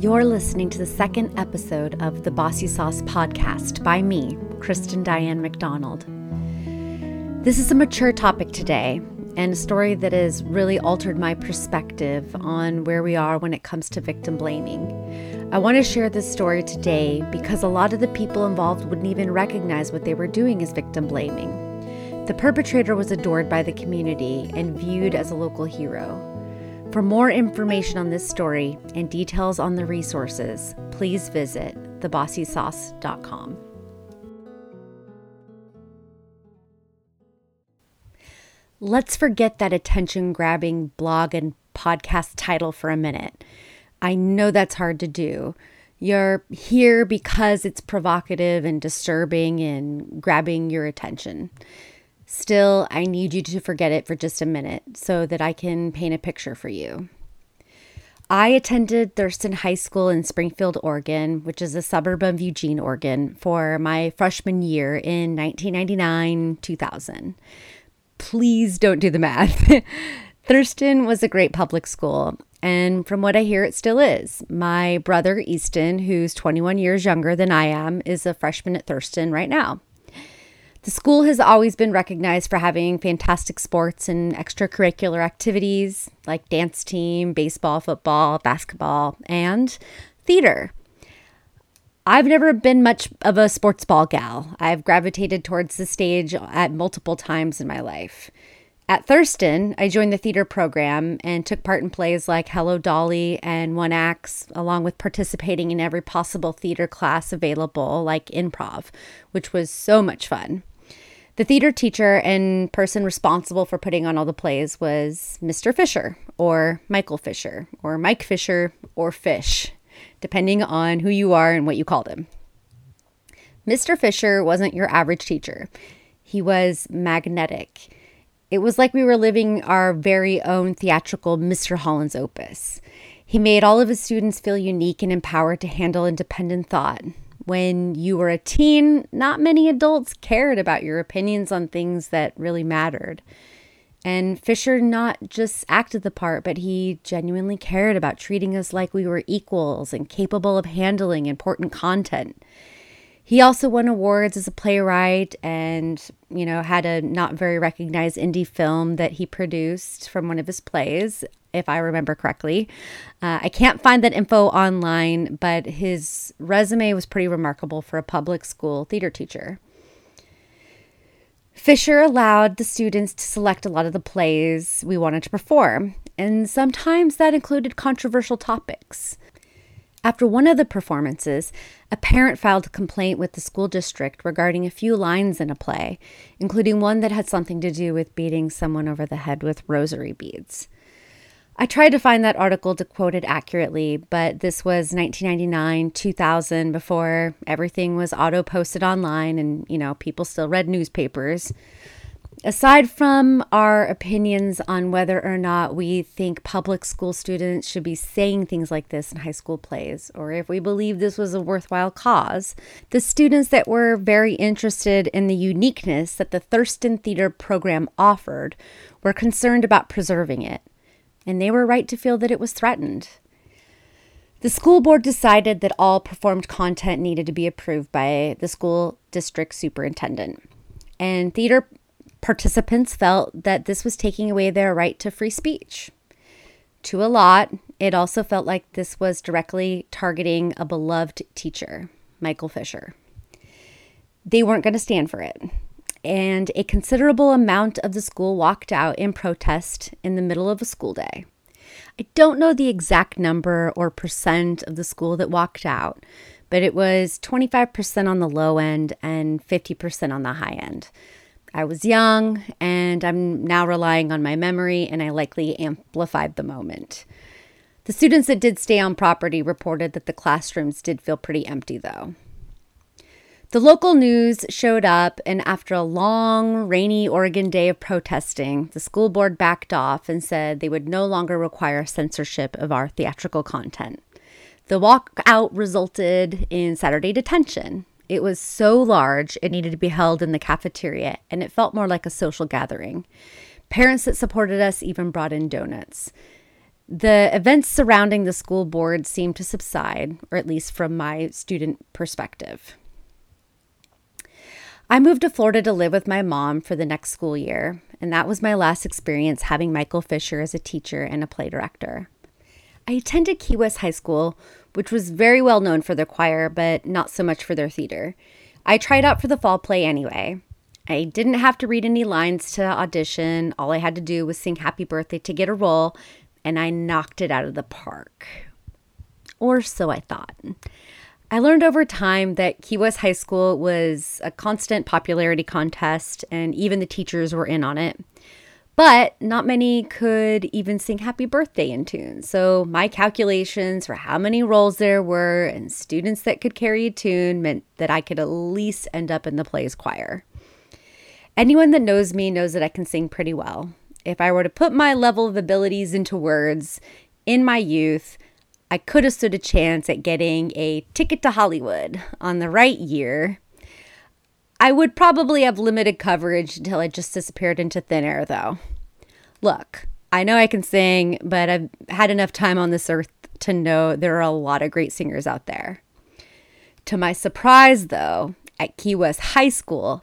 You're listening to the second episode of the Bossy Sauce podcast by me, Kristen Diane McDonald. This is a mature topic today and a story that has really altered my perspective on where we are when it comes to victim blaming. I want to share this story today because a lot of the people involved wouldn't even recognize what they were doing as victim blaming. The perpetrator was adored by the community and viewed as a local hero. For more information on this story and details on the resources, please visit thebossysauce.com. Let's forget that attention grabbing blog and podcast title for a minute. I know that's hard to do. You're here because it's provocative and disturbing and grabbing your attention. Still, I need you to forget it for just a minute so that I can paint a picture for you. I attended Thurston High School in Springfield, Oregon, which is a suburb of Eugene, Oregon, for my freshman year in 1999 2000. Please don't do the math. Thurston was a great public school, and from what I hear, it still is. My brother, Easton, who's 21 years younger than I am, is a freshman at Thurston right now. The school has always been recognized for having fantastic sports and extracurricular activities like dance team, baseball, football, basketball, and theater. I've never been much of a sports ball gal. I've gravitated towards the stage at multiple times in my life. At Thurston, I joined the theater program and took part in plays like Hello Dolly and One Acts, along with participating in every possible theater class available, like improv, which was so much fun. The theater teacher and person responsible for putting on all the plays was Mr. Fisher, or Michael Fisher, or Mike Fisher, or Fish, depending on who you are and what you called him. Mr. Fisher wasn't your average teacher, he was magnetic. It was like we were living our very own theatrical Mr. Holland's opus. He made all of his students feel unique and empowered to handle independent thought. When you were a teen, not many adults cared about your opinions on things that really mattered. And Fisher not just acted the part, but he genuinely cared about treating us like we were equals and capable of handling important content. He also won awards as a playwright and, you know, had a not very recognized indie film that he produced from one of his plays, if I remember correctly. Uh, I can't find that info online, but his resume was pretty remarkable for a public school theater teacher. Fisher allowed the students to select a lot of the plays we wanted to perform, and sometimes that included controversial topics. After one of the performances, a parent filed a complaint with the school district regarding a few lines in a play, including one that had something to do with beating someone over the head with rosary beads. I tried to find that article to quote it accurately, but this was 1999, 2000, before everything was auto posted online and, you know, people still read newspapers. Aside from our opinions on whether or not we think public school students should be saying things like this in high school plays, or if we believe this was a worthwhile cause, the students that were very interested in the uniqueness that the Thurston Theater program offered were concerned about preserving it, and they were right to feel that it was threatened. The school board decided that all performed content needed to be approved by the school district superintendent. And theater Participants felt that this was taking away their right to free speech. To a lot, it also felt like this was directly targeting a beloved teacher, Michael Fisher. They weren't going to stand for it. And a considerable amount of the school walked out in protest in the middle of a school day. I don't know the exact number or percent of the school that walked out, but it was 25% on the low end and 50% on the high end. I was young and I'm now relying on my memory, and I likely amplified the moment. The students that did stay on property reported that the classrooms did feel pretty empty, though. The local news showed up, and after a long, rainy Oregon day of protesting, the school board backed off and said they would no longer require censorship of our theatrical content. The walkout resulted in Saturday detention, it was so large, it needed to be held in the cafeteria, and it felt more like a social gathering. Parents that supported us even brought in donuts. The events surrounding the school board seemed to subside, or at least from my student perspective. I moved to Florida to live with my mom for the next school year, and that was my last experience having Michael Fisher as a teacher and a play director. I attended Key West High School, which was very well known for their choir, but not so much for their theater. I tried out for the fall play anyway. I didn't have to read any lines to audition. All I had to do was sing happy birthday to get a role, and I knocked it out of the park. Or so I thought. I learned over time that Key West High School was a constant popularity contest, and even the teachers were in on it. But not many could even sing happy birthday in tune. So, my calculations for how many roles there were and students that could carry a tune meant that I could at least end up in the play's choir. Anyone that knows me knows that I can sing pretty well. If I were to put my level of abilities into words in my youth, I could have stood a chance at getting a ticket to Hollywood on the right year. I would probably have limited coverage until I just disappeared into thin air, though. Look, I know I can sing, but I've had enough time on this earth to know there are a lot of great singers out there. To my surprise, though, at Key West High School,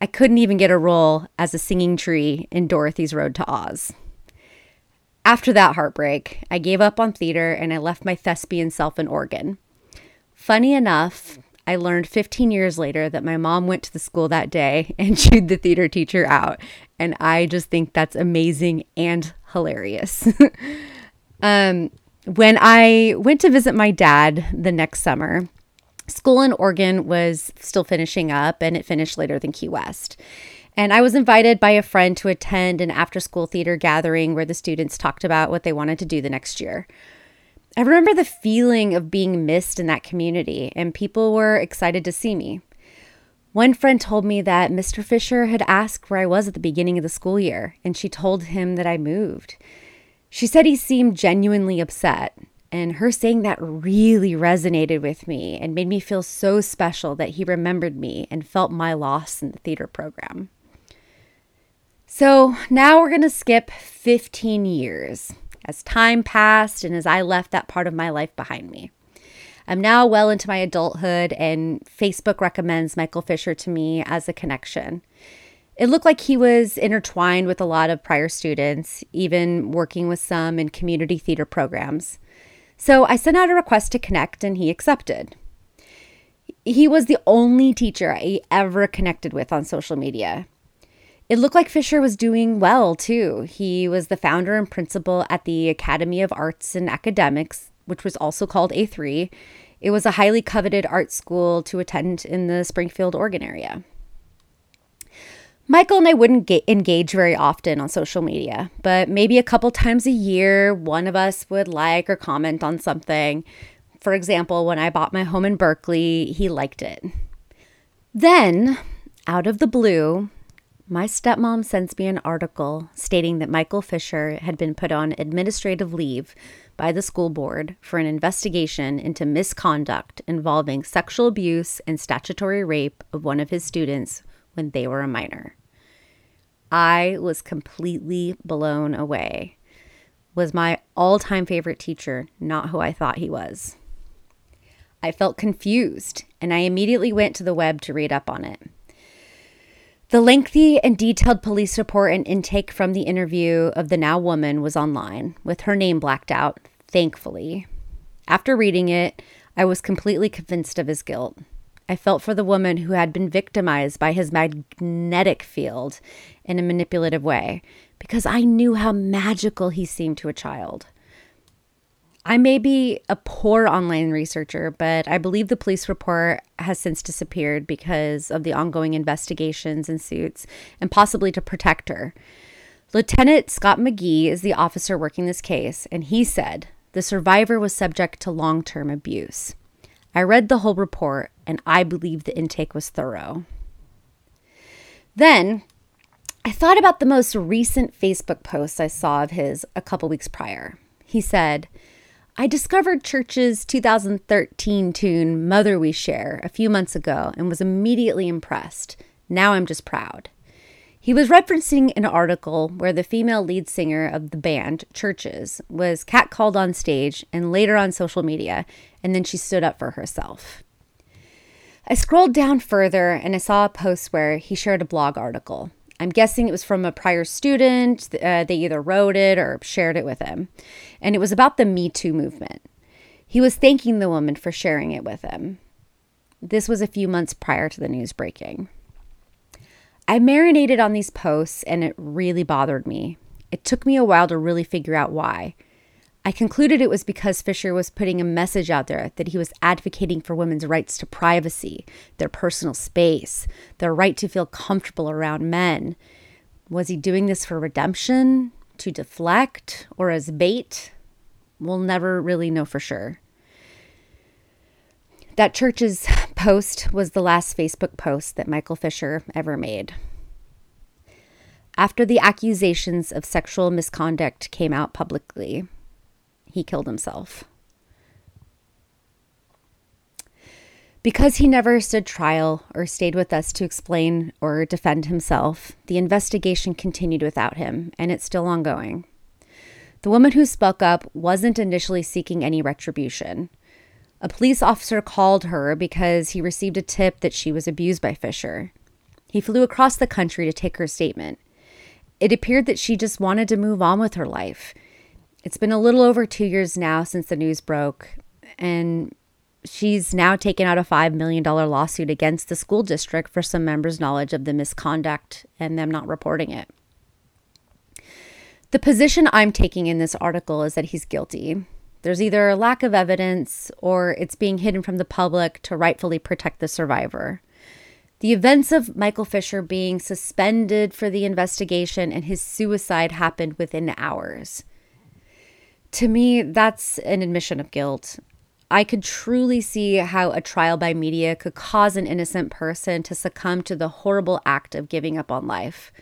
I couldn't even get a role as a singing tree in Dorothy's Road to Oz. After that heartbreak, I gave up on theater and I left my thespian self in Oregon. Funny enough, I learned 15 years later that my mom went to the school that day and chewed the theater teacher out. And I just think that's amazing and hilarious. um, when I went to visit my dad the next summer, school in Oregon was still finishing up and it finished later than Key West. And I was invited by a friend to attend an after school theater gathering where the students talked about what they wanted to do the next year. I remember the feeling of being missed in that community, and people were excited to see me. One friend told me that Mr. Fisher had asked where I was at the beginning of the school year, and she told him that I moved. She said he seemed genuinely upset, and her saying that really resonated with me and made me feel so special that he remembered me and felt my loss in the theater program. So now we're going to skip 15 years as time passed and as I left that part of my life behind me. I'm now well into my adulthood, and Facebook recommends Michael Fisher to me as a connection. It looked like he was intertwined with a lot of prior students, even working with some in community theater programs. So I sent out a request to connect, and he accepted. He was the only teacher I ever connected with on social media. It looked like Fisher was doing well too. He was the founder and principal at the Academy of Arts and Academics, which was also called A3. It was a highly coveted art school to attend in the Springfield, Oregon area. Michael and I wouldn't get, engage very often on social media, but maybe a couple times a year, one of us would like or comment on something. For example, when I bought my home in Berkeley, he liked it. Then, out of the blue, my stepmom sends me an article stating that Michael Fisher had been put on administrative leave by the school board for an investigation into misconduct involving sexual abuse and statutory rape of one of his students when they were a minor. I was completely blown away. Was my all-time favorite teacher not who I thought he was? I felt confused and I immediately went to the web to read up on it. The lengthy and detailed police report and intake from the interview of the now woman was online, with her name blacked out, thankfully. After reading it, I was completely convinced of his guilt. I felt for the woman who had been victimized by his magnetic field in a manipulative way because I knew how magical he seemed to a child. I may be a poor online researcher, but I believe the police report has since disappeared because of the ongoing investigations and suits, and possibly to protect her. Lieutenant Scott McGee is the officer working this case, and he said the survivor was subject to long term abuse. I read the whole report, and I believe the intake was thorough. Then I thought about the most recent Facebook post I saw of his a couple weeks prior. He said, I discovered Chvrches' 2013 tune Mother We Share a few months ago and was immediately impressed. Now I'm just proud. He was referencing an article where the female lead singer of the band, Chvrches, was catcalled on stage and later on social media, and then she stood up for herself. I scrolled down further and I saw a post where he shared a blog article. I'm guessing it was from a prior student. Uh, they either wrote it or shared it with him. And it was about the Me Too movement. He was thanking the woman for sharing it with him. This was a few months prior to the news breaking. I marinated on these posts and it really bothered me. It took me a while to really figure out why. I concluded it was because Fisher was putting a message out there that he was advocating for women's rights to privacy, their personal space, their right to feel comfortable around men. Was he doing this for redemption, to deflect, or as bait? We'll never really know for sure. That Chvrches' post was the last Facebook post that Michael Fisher ever made. After the accusations of sexual misconduct came out publicly, he killed himself. Because he never stood trial or stayed with us to explain or defend himself, the investigation continued without him, and it's still ongoing. The woman who spoke up wasn't initially seeking any retribution. A police officer called her because he received a tip that she was abused by Fisher. He flew across the country to take her statement. It appeared that she just wanted to move on with her life. It's been a little over two years now since the news broke, and she's now taken out a $5 million lawsuit against the school district for some members' knowledge of the misconduct and them not reporting it. The position I'm taking in this article is that he's guilty. There's either a lack of evidence or it's being hidden from the public to rightfully protect the survivor. The events of Michael Fisher being suspended for the investigation and his suicide happened within hours. To me, that's an admission of guilt. I could truly see how a trial by media could cause an innocent person to succumb to the horrible act of giving up on life.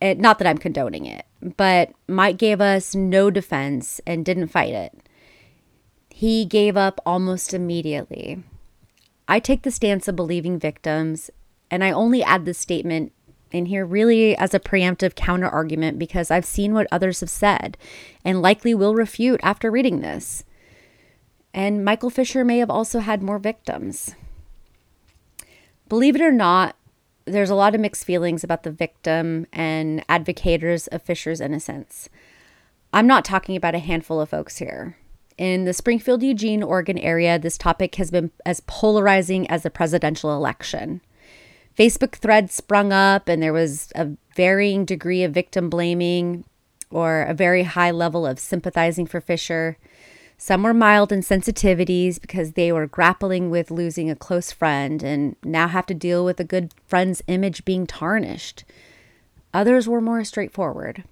It, not that I'm condoning it, but Mike gave us no defense and didn't fight it. He gave up almost immediately. I take the stance of believing victims, and I only add this statement in here really as a preemptive counter argument because I've seen what others have said and likely will refute after reading this. And Michael Fisher may have also had more victims. Believe it or not, there's a lot of mixed feelings about the victim and advocators of Fisher's innocence. I'm not talking about a handful of folks here. In the Springfield, Eugene, Oregon area, this topic has been as polarizing as the presidential election. Facebook threads sprung up, and there was a varying degree of victim blaming or a very high level of sympathizing for Fisher. Some were mild in sensitivities because they were grappling with losing a close friend and now have to deal with a good friend's image being tarnished. Others were more straightforward.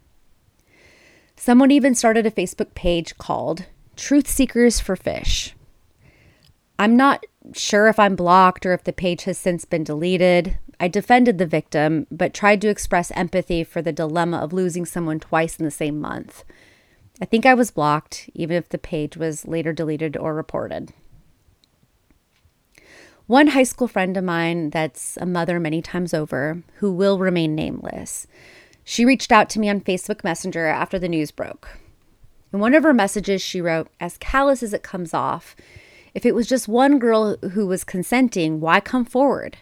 Someone even started a Facebook page called Truth Seekers for Fish. I'm not sure if I'm blocked or if the page has since been deleted. I defended the victim, but tried to express empathy for the dilemma of losing someone twice in the same month. I think I was blocked, even if the page was later deleted or reported. One high school friend of mine, that's a mother many times over, who will remain nameless, she reached out to me on Facebook Messenger after the news broke. In one of her messages, she wrote, As callous as it comes off, if it was just one girl who was consenting, why come forward?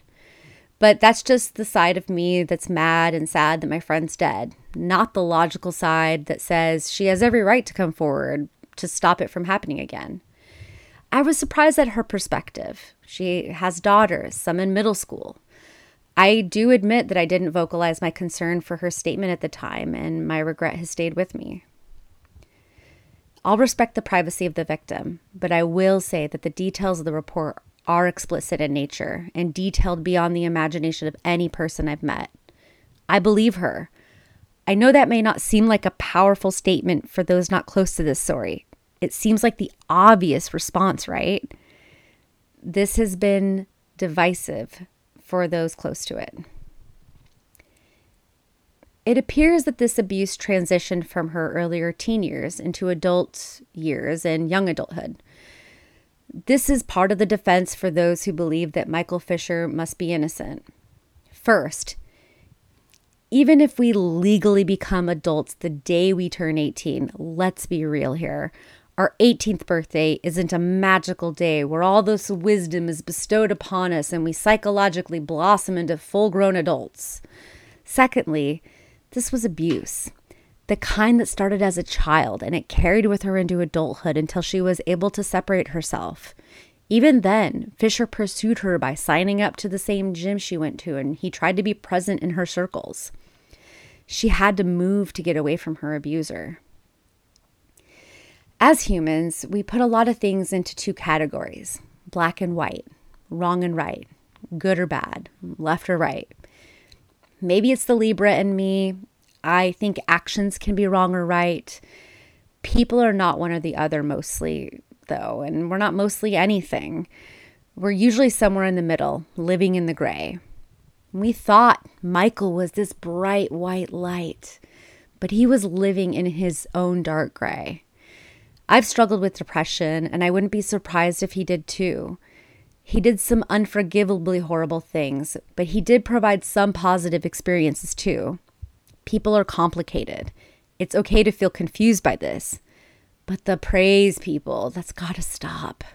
But that's just the side of me that's mad and sad that my friend's dead, not the logical side that says she has every right to come forward to stop it from happening again. I was surprised at her perspective. She has daughters, some in middle school. I do admit that I didn't vocalize my concern for her statement at the time, and my regret has stayed with me. I'll respect the privacy of the victim, but I will say that the details of the report are explicit in nature and detailed beyond the imagination of any person I've met. I believe her. I know that may not seem like a powerful statement for those not close to this story. It seems like the obvious response, right? This has been divisive for those close to it. It appears that this abuse transitioned from her earlier teen years into adult years and young adulthood. This is part of the defense for those who believe that Michael Fisher must be innocent. First, even if we legally become adults the day we turn 18, let's be real here. Our 18th birthday isn't a magical day where all this wisdom is bestowed upon us and we psychologically blossom into full grown adults. Secondly, this was abuse. The kind that started as a child and it carried with her into adulthood until she was able to separate herself. Even then, Fisher pursued her by signing up to the same gym she went to, and he tried to be present in her circles. She had to move to get away from her abuser. As humans, we put a lot of things into two categories black and white, wrong and right, good or bad, left or right. Maybe it's the Libra in me. I think actions can be wrong or right. People are not one or the other mostly though, and we're not mostly anything. We're usually somewhere in the middle, living in the gray. We thought Michael was this bright white light, but he was living in his own dark gray. I've struggled with depression, and I wouldn't be surprised if he did too. He did some unforgivably horrible things, but he did provide some positive experiences too. People are complicated. It's okay to feel confused by this. But the praise people, that's got to stop.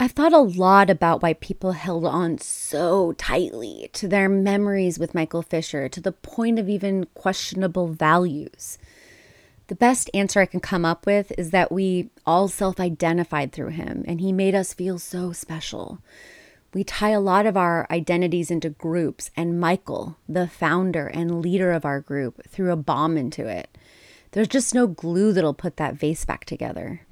I've thought a lot about why people held on so tightly to their memories with Michael Fisher to the point of even questionable values. The best answer I can come up with is that we all self identified through him and he made us feel so special. We tie a lot of our identities into groups, and Michael, the founder and leader of our group, threw a bomb into it. There's just no glue that'll put that vase back together.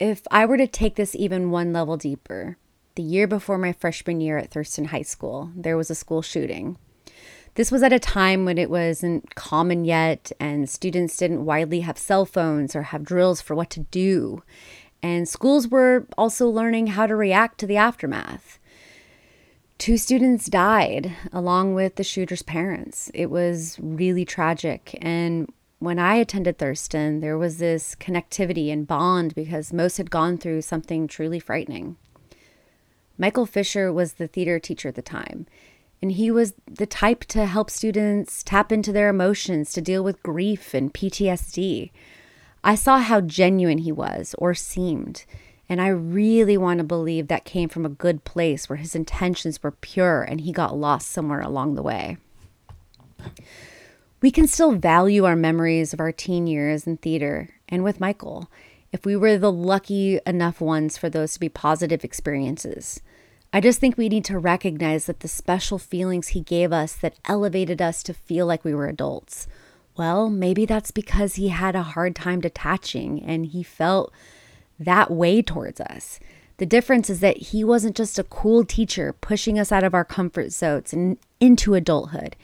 If I were to take this even one level deeper, the year before my freshman year at Thurston High School, there was a school shooting. This was at a time when it wasn't common yet, and students didn't widely have cell phones or have drills for what to do. And schools were also learning how to react to the aftermath. Two students died along with the shooter's parents. It was really tragic, and when I attended Thurston, there was this connectivity and bond because most had gone through something truly frightening. Michael Fisher was the theater teacher at the time, and he was the type to help students tap into their emotions to deal with grief and PTSD. I saw how genuine he was or seemed, and I really want to believe that came from a good place where his intentions were pure and he got lost somewhere along the way we can still value our memories of our teen years in theater and with Michael if we were the lucky enough ones for those to be positive experiences. I just think we need to recognize that the special feelings he gave us that elevated us to feel like we were adults. Well, maybe that's because he had a hard time detaching and he felt that way towards us. The difference is that he wasn't just a cool teacher pushing us out of our comfort zones and into adulthood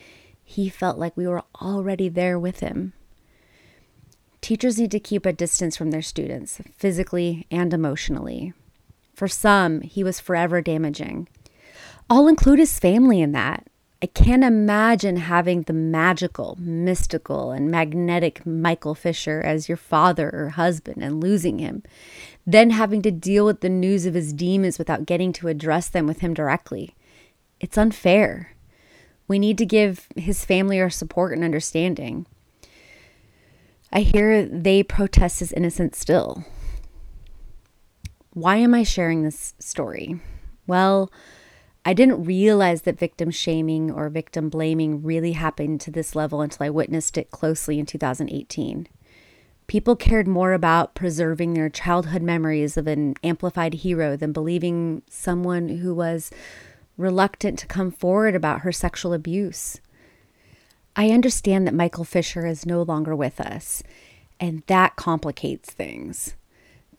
he felt like we were already there with him. Teachers need to keep a distance from their students, physically and emotionally. For some, he was forever damaging. I'll include his family in that. I can't imagine having the magical, mystical, and magnetic Michael Fisher as your father or husband and losing him, then having to deal with the news of his demons without getting to address them with him directly. It's unfair. We need to give his family our support and understanding. I hear they protest his innocence still. Why am I sharing this story? Well, I didn't realize that victim shaming or victim blaming really happened to this level until I witnessed it closely in 2018. People cared more about preserving their childhood memories of an amplified hero than believing someone who was reluctant to come forward about her sexual abuse. I understand that Michael Fisher is no longer with us, and that complicates things.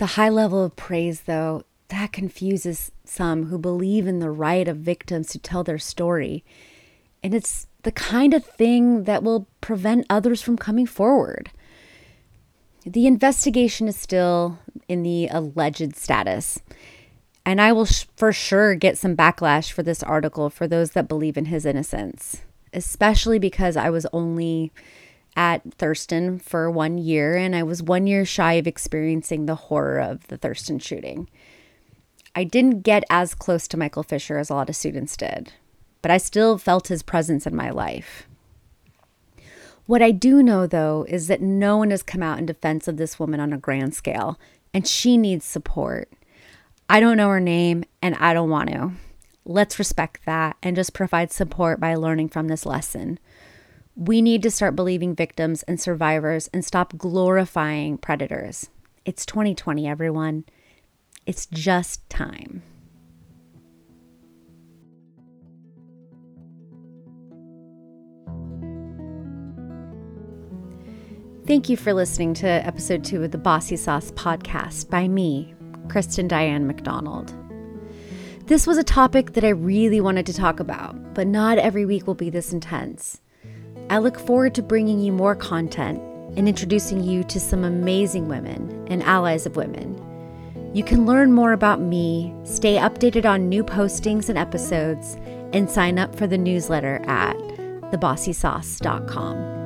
The high level of praise, though, that confuses some who believe in the right of victims to tell their story. And it's the kind of thing that will prevent others from coming forward. The investigation is still in the alleged status. And I will sh- for sure get some backlash for this article for those that believe in his innocence, especially because I was only at Thurston for one year and I was one year shy of experiencing the horror of the Thurston shooting. I didn't get as close to Michael Fisher as a lot of students did, but I still felt his presence in my life. What I do know, though, is that no one has come out in defense of this woman on a grand scale, and she needs support. I don't know her name, and I don't want to. Let's respect that and just provide support by learning from this lesson. We need to start believing victims and survivors and stop glorifying predators. It's 2020, everyone. It's just time. Thank you for listening to episode two of the Bossy Sauce podcast by me, Kristen Diane McDonald. This was a topic that I really wanted to talk about, but not every week will be this intense. I look forward to bringing you more content and introducing you to some amazing women and allies of women. You can learn more about me, stay updated on new postings and episodes, and sign up for the newsletter at thebossysauce.com.